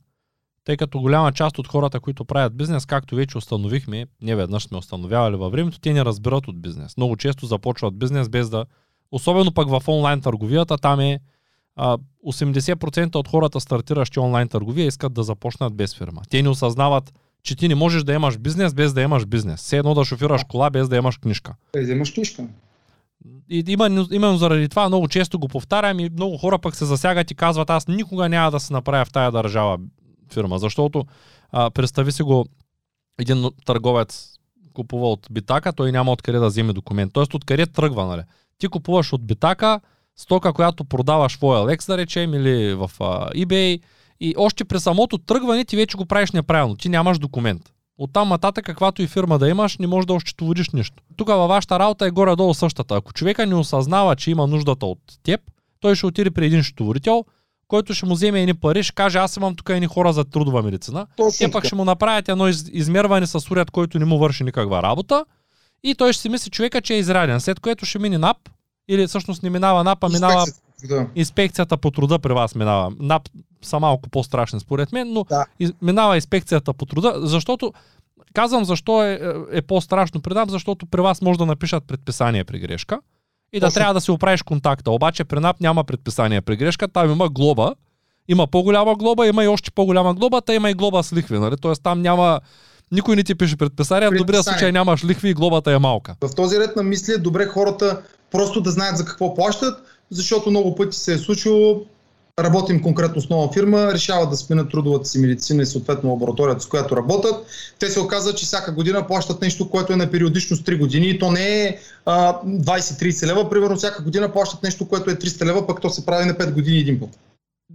тъй като голяма част от хората, които правят бизнес, както вече установихме, не веднъж сме установявали във времето, те не разбират от бизнес. Много често започват бизнес без да... Особено пък в онлайн търговията, там е а, 80% от хората, стартиращи онлайн търговия, искат да започнат без фирма. Те не осъзнават, че ти не можеш да имаш бизнес без да имаш бизнес. Все едно да шофираш кола без да имаш книжка. Без да имаш книжка. И именно, именно заради това много често го повтарям и много хора пък се засягат и казват, аз никога няма да се направя в тая държава фирма, защото а, представи си го един търговец купува от битака, той няма откъде да вземе документ. Тоест откъде тръгва, нали? Ти купуваш от битака стока, която продаваш в OLX, да речем, или в а, eBay, и още при самото тръгване ти вече го правиш неправилно. Ти нямаш документ. Оттам нататък, каквато и фирма да имаш, не можеш да ощетоводиш нищо. Тук във вашата работа е горе-долу същата. Ако човека не осъзнава, че има нуждата от теб, той ще отиде при един счетоводител, който ще му вземе едни пари, ще каже, аз имам тук едни хора за трудова медицина. Те пък ще му направят едно из, измерване с уряд, който не му върши никаква работа. И той ще си мисли човека, че е изряден. След което ще мине НАП, или всъщност не минава НАП, а минава Инспекцията, Да. инспекцията по труда при вас минава. НАП са малко по-страшни според мен, но Да. из, минава инспекцията по труда, защото казвам защо е, е, е по-страшно при НАП, защото при вас може да напишат предписание при грешка и да Точно. трябва да си оправиш контакта. Обаче при НАП няма предписание при грешка, там има глоба, има по-голяма глоба, има и още по-голяма глоба, та има и глоба с лихви, нали? Тоест там няма никой не ти пише предписание, в добрия случай нямаш лихви и глобата е малка. В този ред на мисли е добре хората просто да знаят за какво плащат, защото много пъти се е случило, работим конкретно с нова фирма, решават да сменят трудовата си медицина и съответно лабораторията, с която работят. Те се оказа, че всяка година плащат нещо, което е на периодичност 3 години и то не е а, 20-30 лева, примерно всяка година плащат нещо, което е 300 лева, пък то се прави на 5 години един път.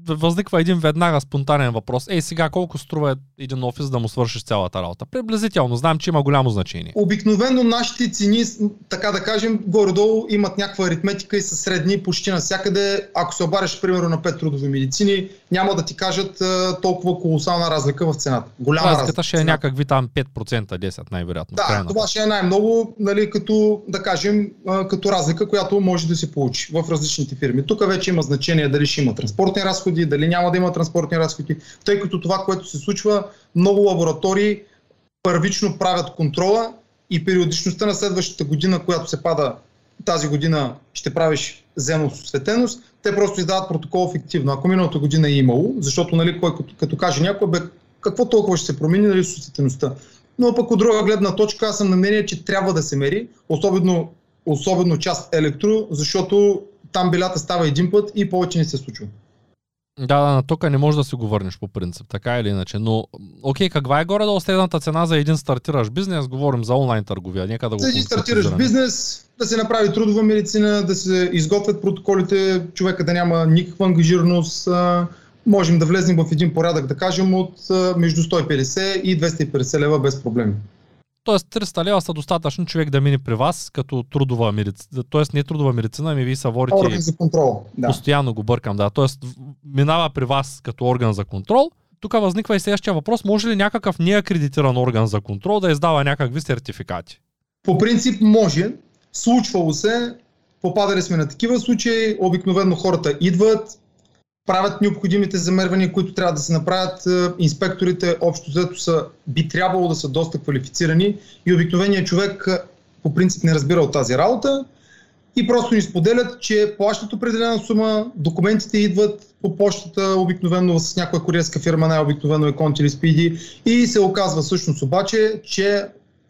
Възниква един веднага спонтанен въпрос. Ей, сега колко струва един офис да му свършиш цялата работа? Приблизително, знам, че има голямо значение. Обикновено нашите цени, така да кажем, горе-долу имат някаква аритметика и са средни почти навсякъде. Ако се обариш, примерно, на 5 трудови медицини, няма да ти кажат толкова колосална разлика в цената. Голяма разлика. Разликата ще е някакви там 5%, 10% най-вероятно. Да, края на това ще е най-много, нали, като, да кажем, като разлика, която може да се получи в различните фирми. Тук вече има значение дали ще има транспортни разходи, дали няма да има транспортни разходи, тъй като това, което се случва, много лаборатории първично правят контрола и периодичността на следващата година, която се пада тази година ще правиш земност осветеност, те просто издават протокол фиктивно. Ако миналата година е имало, защото нали, кой като, като каже някой, бе, какво толкова ще се промени нали, с осветеността. Но пък от друга гледна точка аз съм на мнение, че трябва да се мери, особено, особено част електро, защото там белята става един път и повече не се случва. Да, да, на тока не можеш да си го върнеш по принцип, така или иначе. Но, окей, каква е горе-долу средната цена за един стартиращ бизнес? Говорим за онлайн търговия. Нека да го За един конкретизираме. бизнес, да се направи трудова медицина, да се изготвят протоколите, човека да няма никаква ангажираност. Можем да влезем в един порядък, да кажем, от между 150 и 250 лева без проблеми. Тоест 300 лева са достатъчно човек да мине при вас като трудова медицина. Тоест не трудова медицина, ами вие са Орган водите за контрол. Да. Постоянно го бъркам, да. Тоест, минава при вас като орган за контрол. Тук възниква и следващия въпрос. Може ли някакъв неакредитиран орган за контрол да издава някакви сертификати? По принцип може, случвало се, попадали сме на такива случаи, обикновено хората идват, правят необходимите замервания, които трябва да се направят. Е, Инспекторите общо взето са, би трябвало да са доста квалифицирани и обикновеният човек е, по принцип не разбира от тази работа и просто ни споделят, че плащат определена сума, документите идват по почтата, обикновено с някоя куриерска фирма, най-обикновено е Conti или Speedy и се оказва всъщност обаче, че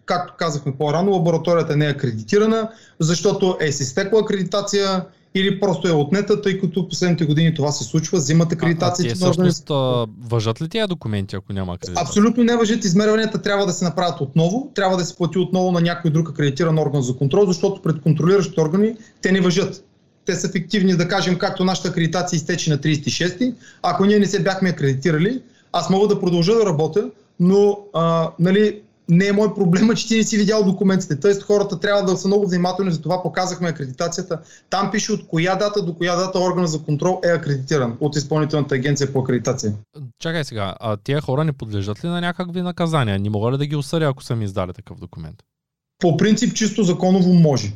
както казахме по-рано, лабораторията не е акредитирана, защото е си стекла акредитация или просто е отнета, тъй като последните години това се случва, взимат А, а акредитациите те на органи- всъщност а, въжат ли тия документи, ако няма акредитация? Абсолютно не въжат. Измерванията трябва да се направят отново, трябва да се плати отново на някой друг акредитиран орган за контрол, защото пред контролиращите органи те не въжат. Те са фиктивни, да кажем, както нашата акредитация изтече на 36-ти. Ако ние не се бяхме акредитирали, аз мога да продължа да работя, но а, нали, не е мой проблема, че ти не си видял документите. Тоест хората трябва да са много внимателни, затова показахме акредитацията. Там пише от коя дата до коя дата органа за контрол е акредитиран от Изпълнителната агенция по акредитация. Чакай сега, а тия хора не подлежат ли на някакви наказания? Не мога ли да ги осъдя, ако са ми издали такъв документ? По принцип, чисто законово може.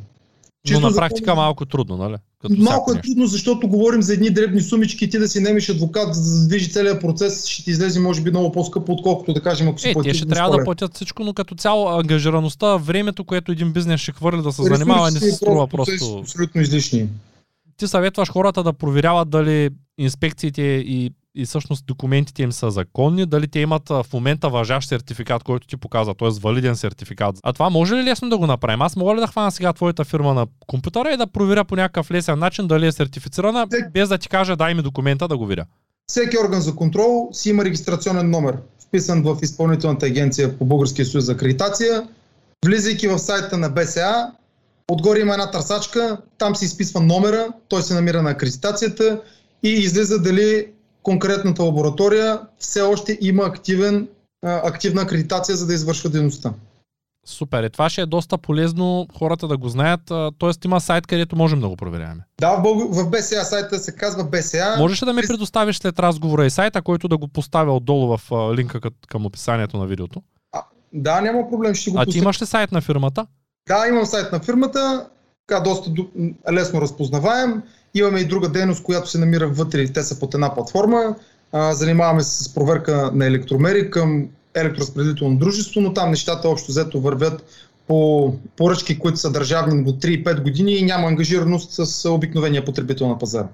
Но на законово- практика малко трудно, нали? Като Малко е трудно, защото говорим за едни дребни сумички, ти да си немеш адвокат, за да задвижи целият процес, ще ти излезе може би много по-скъпо, отколкото да кажем, ако си Е, платиш те ще трябва да платят всичко, но като цяло ангажираността, времето, което един бизнес ще хвърли да се занимава, не се струва просто. Абсолютно излишни. Ти съветваш хората да проверяват дали инспекциите и, и всъщност документите им са законни, дали те имат в момента въжащ сертификат, който ти показва, т.е. валиден сертификат. А това може ли лесно да го направим? Аз мога ли да хвана сега твоята фирма на компютъра и да проверя по някакъв лесен начин дали е сертифицирана, без да ти кажа дай ми документа да го видя. Всеки орган за контрол си има регистрационен номер, вписан в Изпълнителната агенция по Българския съюз за акредитация. Влизайки в сайта на БСА, отгоре има една търсачка, там се изписва номера, той се намира на акредитацията и излиза дали конкретната лаборатория все още има активен, активна акредитация, за да извършва дейността. Супер. Е, това ще е доста полезно хората да го знаят. Тоест има сайт, където можем да го проверяваме. Да, в, Бълг... в BCA сайта се казва BCA. Можеш ли да ми предоставиш след разговора и сайта, който да го поставя отдолу в линка към описанието на видеото? А, да, няма проблем, ще го А ти имаш ли сайт на фирмата? Да, имам сайт на фирмата, така доста лесно разпознаваем. Имаме и друга дейност, която се намира вътре, те са под една платформа. А, занимаваме се с проверка на електромери към електроразпределително дружество, но там нещата общо взето вървят по поръчки, които са държавни до 3-5 години и няма ангажираност с обикновения потребител на пазара.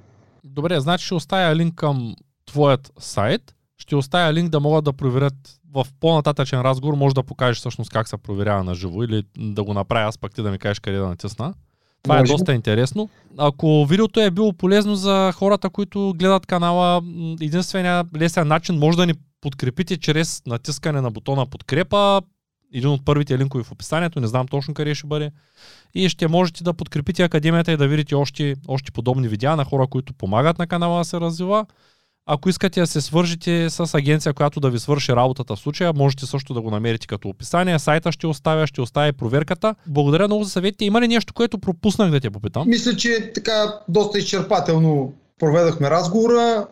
Добре, значи ще оставя линк към твоят сайт, ще оставя линк да могат да проверят в по-нататъчен разговор, може да покажеш всъщност как се проверява на живо или да го направя аз пък ти да ми кажеш къде да натисна. Това е Може. е доста интересно. Ако видеото е било полезно за хората, които гледат канала, единствения лесен начин може да ни подкрепите чрез натискане на бутона подкрепа, един от първите линкове в описанието, не знам точно къде ще бъде. И ще можете да подкрепите академията и да видите още, още подобни видеа на хора, които помагат на канала да се развива. Ако искате да се свържите с агенция, която да ви свърши работата в случая, можете също да го намерите като описание. Сайта ще оставя, ще оставя проверката. Благодаря много за съветите. Има ли нещо, което пропуснах да те попитам? Мисля, че така доста изчерпателно проведахме разговора.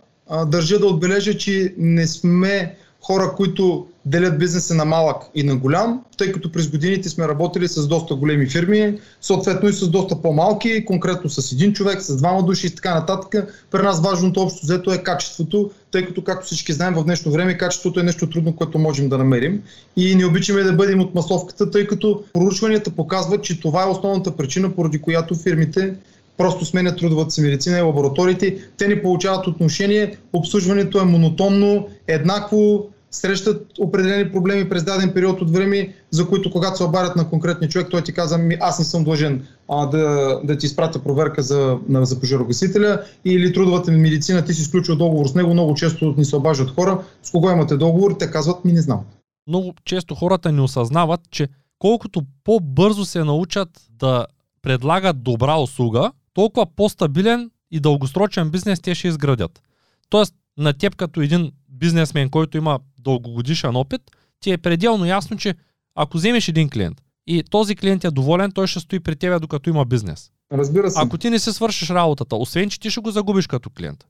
Държа да отбележа, че не сме хора, които делят бизнеса на малък и на голям, тъй като през годините сме работили с доста големи фирми, съответно и с доста по-малки, конкретно с един човек, с двама души и така нататък. При нас важното общо взето е качеството, тъй като, както всички знаем, в днешно време качеството е нещо трудно, което можем да намерим. И не обичаме да бъдем от масовката, тъй като проучванията показват, че това е основната причина, поради която фирмите просто сменят трудовата си медицина и лабораториите. Те не получават отношение, обслужването е монотонно, еднакво, срещат определени проблеми през даден период от време, за които когато се обарят на конкретния човек, той ти казва, ми, аз не съм длъжен а, да, да ти изпратя проверка за, на, за пожарогасителя или трудовата ми медицина, ти си изключил договор с него, много често ни се обаждат хора, с кого имате договор, те казват, ми не знам. Много често хората не осъзнават, че колкото по-бързо се научат да предлагат добра услуга, толкова по-стабилен и дългосрочен бизнес те ще изградят. Тоест, на теб като един бизнесмен, който има дългогодишен опит, ти е пределно ясно, че ако вземеш един клиент и този клиент е доволен, той ще стои при тебе докато има бизнес. Разбира се. Ако ти не се свършиш работата, освен че ти ще го загубиш като клиент,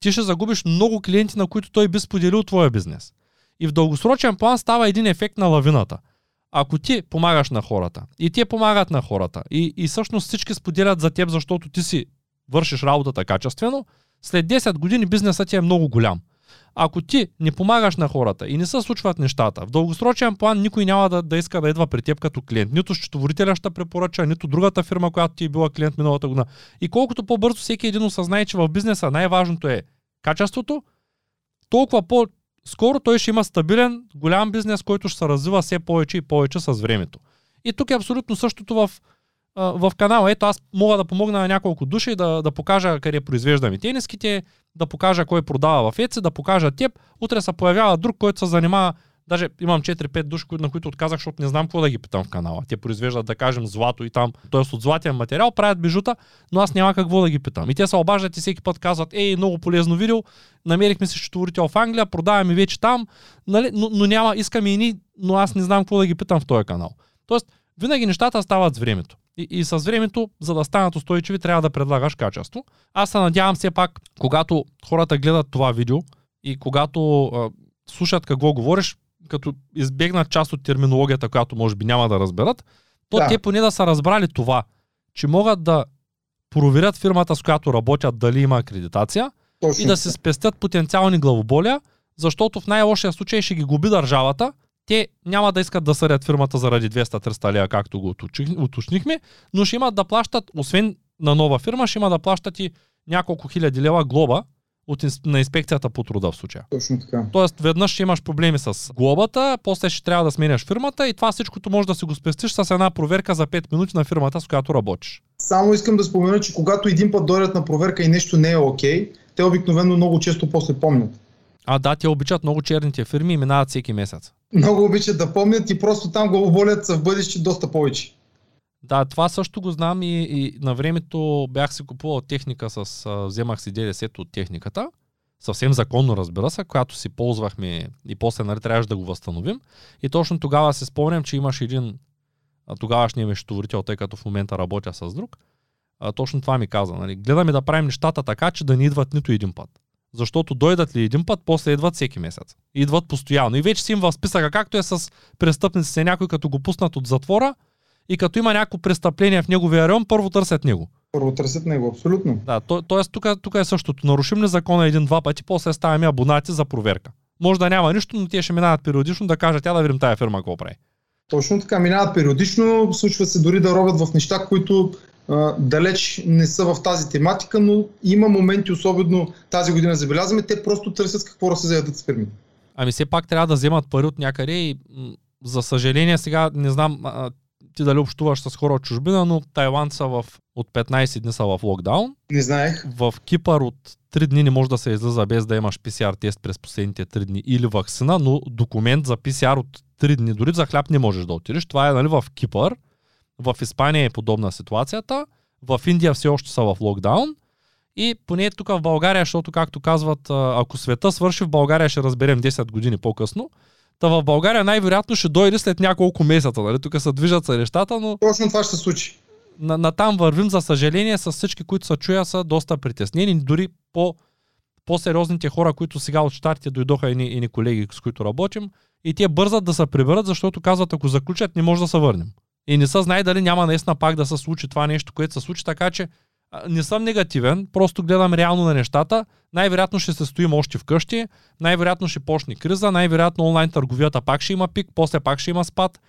ти ще загубиш много клиенти, на които той би споделил твоя бизнес. И в дългосрочен план става един ефект на лавината. Ако ти помагаш на хората и те помагат на хората и, и всъщност всички споделят за теб, защото ти си вършиш работата качествено, след 10 години бизнесът ти е много голям. Ако ти не помагаш на хората и не се случват нещата, в дългосрочен план никой няма да, да иска да идва при теб като клиент. Нито счетоводителя ще препоръча, нито другата фирма, която ти е била клиент миналата година. И колкото по-бързо всеки един осъзнае, че в бизнеса най-важното е качеството, толкова по скоро той ще има стабилен, голям бизнес, който ще се развива все повече и повече с времето. И тук е абсолютно същото в в канала. Ето аз мога да помогна на няколко души да, да покажа къде произвеждаме тениските, да покажа кой продава в Еци, да покажа теб. Утре се появява друг, който се занимава Даже имам 4-5 души, на които отказах, защото не знам какво да ги питам в канала. Те произвеждат, да кажем, злато и там, т.е. от златен материал, правят бижута, но аз няма какво да ги питам. И те се обаждат и всеки път казват, ей, много полезно видео, намерихме се счетоводител в Англия, продаваме вече там, нали? но, но, няма, искаме и ни, но аз не знам какво да ги питам в този канал. Тоест, винаги нещата стават с времето. И, и с времето, за да станат устойчиви, трябва да предлагаш качество. Аз се надявам все пак, когато хората гледат това видео и когато а, слушат какво говориш, като избегнат част от терминологията, която може би няма да разберат, то да. те поне да са разбрали това, че могат да проверят фирмата, с която работят, дали има акредитация Точно. и да се спестят потенциални главоболия, защото в най-лошия случай ще ги губи държавата, те няма да искат да съдят фирмата заради 200-300 лея, както го уточнихме, но ще имат да плащат, освен на нова фирма, ще има да плащат и няколко хиляди лева глоба от, на инспекцията по труда в случая. Точно така. Тоест, веднъж ще имаш проблеми с глобата, после ще трябва да сменяш фирмата и това всичкото може да си го спестиш с една проверка за 5 минути на фирмата, с която работиш. Само искам да спомена, че когато един път дойдат на проверка и нещо не е окей, okay, те обикновено много често после помнят. А да, те обичат много черните фирми и минават всеки месец. Много обичат да помнят и просто там го оболят в бъдеще доста повече. Да, това също го знам и, и на времето бях си купувал техника с, а, вземах си ДДС от техниката, съвсем законно разбира се, която си ползвахме и после нали, трябваше да го възстановим. И точно тогава се спомням, че имаш един тогавашния ми счетоводител, тъй като в момента работя с друг, а, точно това ми каза. Нали. Гледаме да правим нещата така, че да не идват нито един път. Защото дойдат ли един път, после идват всеки месец. Идват постоянно. И вече си им в списъка, както е с престъпниците, някой като го пуснат от затвора и като има някакво престъпление в неговия район, първо търсят него. Първо търсят него, абсолютно. Да, то, тоест тук, тук е същото. Нарушим ли закона един-два пъти, после ставаме абонати за проверка. Може да няма нищо, но те ще минават периодично да кажат, тя да видим тая фирма какво прави. Точно така, минават периодично, случва се дори да робят в неща, които а, далеч не са в тази тематика, но има моменти, особено тази година забелязваме, те просто търсят какво да се заядат с фирми. Ами все пак трябва да вземат пари от някъде и за съжаление сега не знам ти дали общуваш с хора от чужбина, но Тайланд са в, от 15 дни са в локдаун. Не знаех. В Кипър от 3 дни не може да се излиза без да имаш PCR тест през последните 3 дни или вакцина, но документ за PCR от 3 дни, дори за хляб не можеш да отидеш. Това е нали, в Кипър. В Испания е подобна ситуацията. В Индия все още са в локдаун. И поне тук в България, защото както казват, ако света свърши в България, ще разберем 10 години по-късно. Та в България най-вероятно ще дойде след няколко месеца. Нали? Тук се движат са нещата, но... Точно това ще се случи. На, на там вървим, за съжаление, с всички, които са чуя, са доста притеснени. Дори по, по-сериозните хора, които сега от щатите дойдоха и ни, колеги, с които работим, и те бързат да се приберат, защото казват, ако заключат, не може да се върнем. И не са знае дали няма наистина пак да се случи това нещо, което се случи, така че не съм негативен, просто гледам реално на нещата. Най-вероятно ще се стоим още вкъщи, най-вероятно ще почне криза, най-вероятно онлайн търговията пак ще има пик, после пак ще има спад.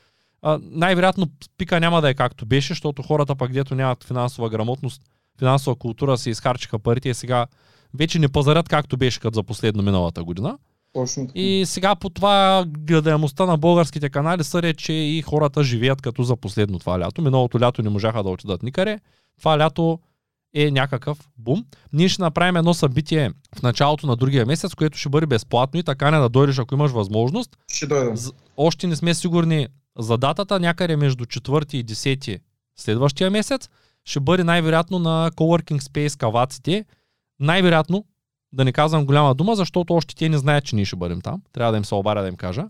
най-вероятно пика няма да е както беше, защото хората пак дето нямат финансова грамотност, финансова култура се изхарчиха парите и сега вече не пазарят както беше като за последно миналата година. Точно И сега по това гледаемостта на българските канали съде, че и хората живеят като за последно това лято. Миналото лято не можаха да отидат никъде. Това лято е някакъв бум. Ние ще направим едно събитие в началото на другия месец, което ще бъде безплатно и така не да дойдеш, ако имаш възможност. Ще дойдем. Още не сме сигурни за датата, някъде между 4 и 10 следващия месец. Ще бъде най-вероятно на Coworking Space Каваците. Най-вероятно, да не казвам голяма дума, защото още те не знаят, че ние ще бъдем там. Трябва да им се обаря да им кажа.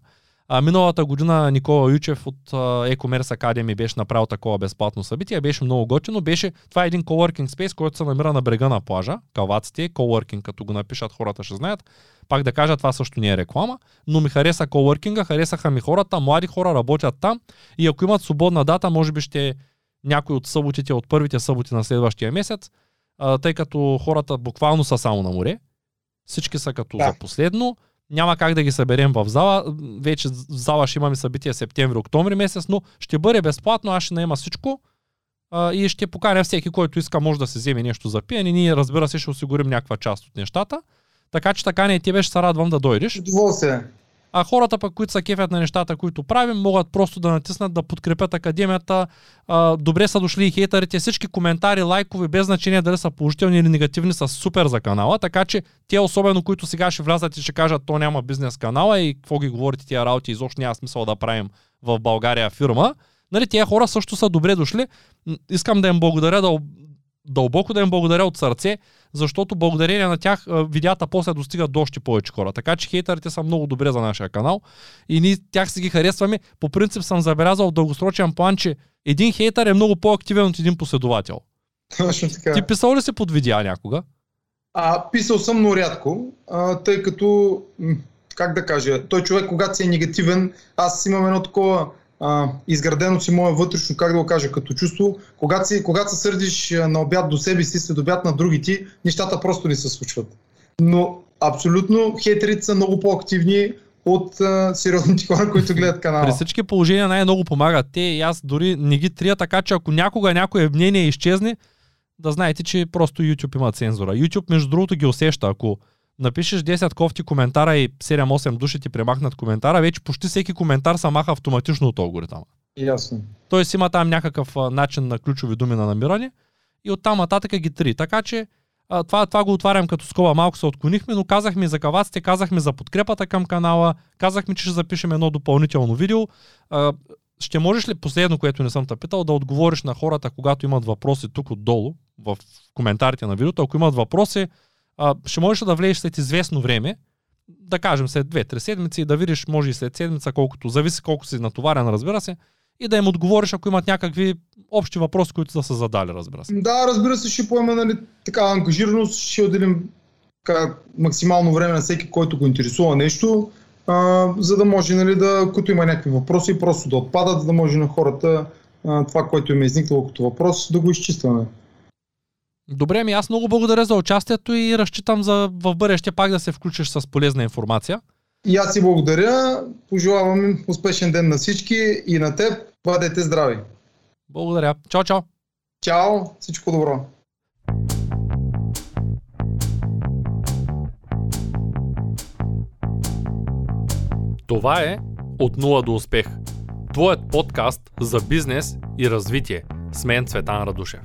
А, миналата година Никола Ючев от uh, E-Commerce Academy беше направил такова безплатно събитие. Беше много готино. Беше, това е един coworking space, който се намира на брега на плажа. Каваците, coworking, като го напишат хората ще знаят. Пак да кажа, това също не е реклама, но ми хареса coworking, харесаха ми хората, млади хора работят там и ако имат свободна дата, може би ще някой от съботите, от първите съботи на следващия месец, а, тъй като хората буквално са само на море. Всички са като да. за последно няма как да ги съберем в зала. Вече в зала ще имаме събитие септември-октомври месец, но ще бъде безплатно, аз ще наема всичко а, и ще поканя всеки, който иска, може да се вземе нещо за пиене. Ние, разбира се, ще осигурим някаква част от нещата. Така че така не и тебе ще се радвам да дойдеш. Удоволствие. А хората пък, които са кефят на нещата, които правим, могат просто да натиснат да подкрепят академията. А, добре са дошли и хейтерите. Всички коментари, лайкове, без значение дали са положителни или негативни, са супер за канала. Така че те, особено които сега ще влязат и ще кажат, то няма бизнес канала и какво ги говорите тия работи, изобщо няма смисъл да правим в България фирма. Нали, тия хора също са добре дошли. Искам да им благодаря да дълбоко да им благодаря от сърце, защото благодарение на тях видеята после достигат до още повече хора. Така че хейтерите са много добре за нашия канал и ние тях си ги харесваме. По принцип съм забелязал в дългосрочен план, че един хейтър е много по-активен от един последовател. Точно така. Ти писал ли си под видеа някога? А, писал съм, но рядко, а, тъй като, как да кажа, той човек, когато си е негативен, аз имам едно такова а, изградено си мое вътрешно, как да го кажа, като чувство. Когато, си, когато се сърдиш на обяд до себе си, след обяд на други ти, нещата просто не се случват. Но абсолютно хейтерите са много по-активни от а, сериозните хора, които гледат канала. При всички положения най-много помагат те и аз дори не ги трия, така че ако някога някое мнение изчезне, да знаете, че просто YouTube има цензура. YouTube, между другото, ги усеща. Ако напишеш 10 кофти коментара и 7-8 души ти премахнат коментара, вече почти всеки коментар се маха автоматично от алгоритъма. Ясно. Тоест има там някакъв начин на ключови думи на намиране и оттам нататък ги три. Така че а, това, това го отварям като скоба. Малко се отклонихме, но казахме за каваците, казахме за подкрепата към канала, казахме, че ще запишем едно допълнително видео. А, ще можеш ли последно, което не съм те питал, да отговориш на хората, когато имат въпроси тук отдолу, в коментарите на видеото, ако имат въпроси, а, ще можеш да влезеш след известно време, да кажем след 2-3 седмици, да видиш, може и след седмица, колкото, зависи колко си натоварен, разбира се, и да им отговориш, ако имат някакви общи въпроси, които са задали, разбира се. Да, разбира се, ще поема нали, така ангажираност, ще отделим максимално време на всеки, който го интересува нещо, а, за да може, нали, да, като има някакви въпроси, просто да отпадат, за да може на хората а, това, което им е изникнало като въпрос, да го изчистваме. Добре, ми аз много благодаря за участието и разчитам за в бъдеще пак да се включиш с полезна информация. И аз си благодаря. Пожелавам успешен ден на всички и на теб. Бъдете здрави. Благодаря. Чао, чао. Чао. Всичко добро. Това е От нула до успех. Твоят подкаст за бизнес и развитие. С мен Цветан Радушев.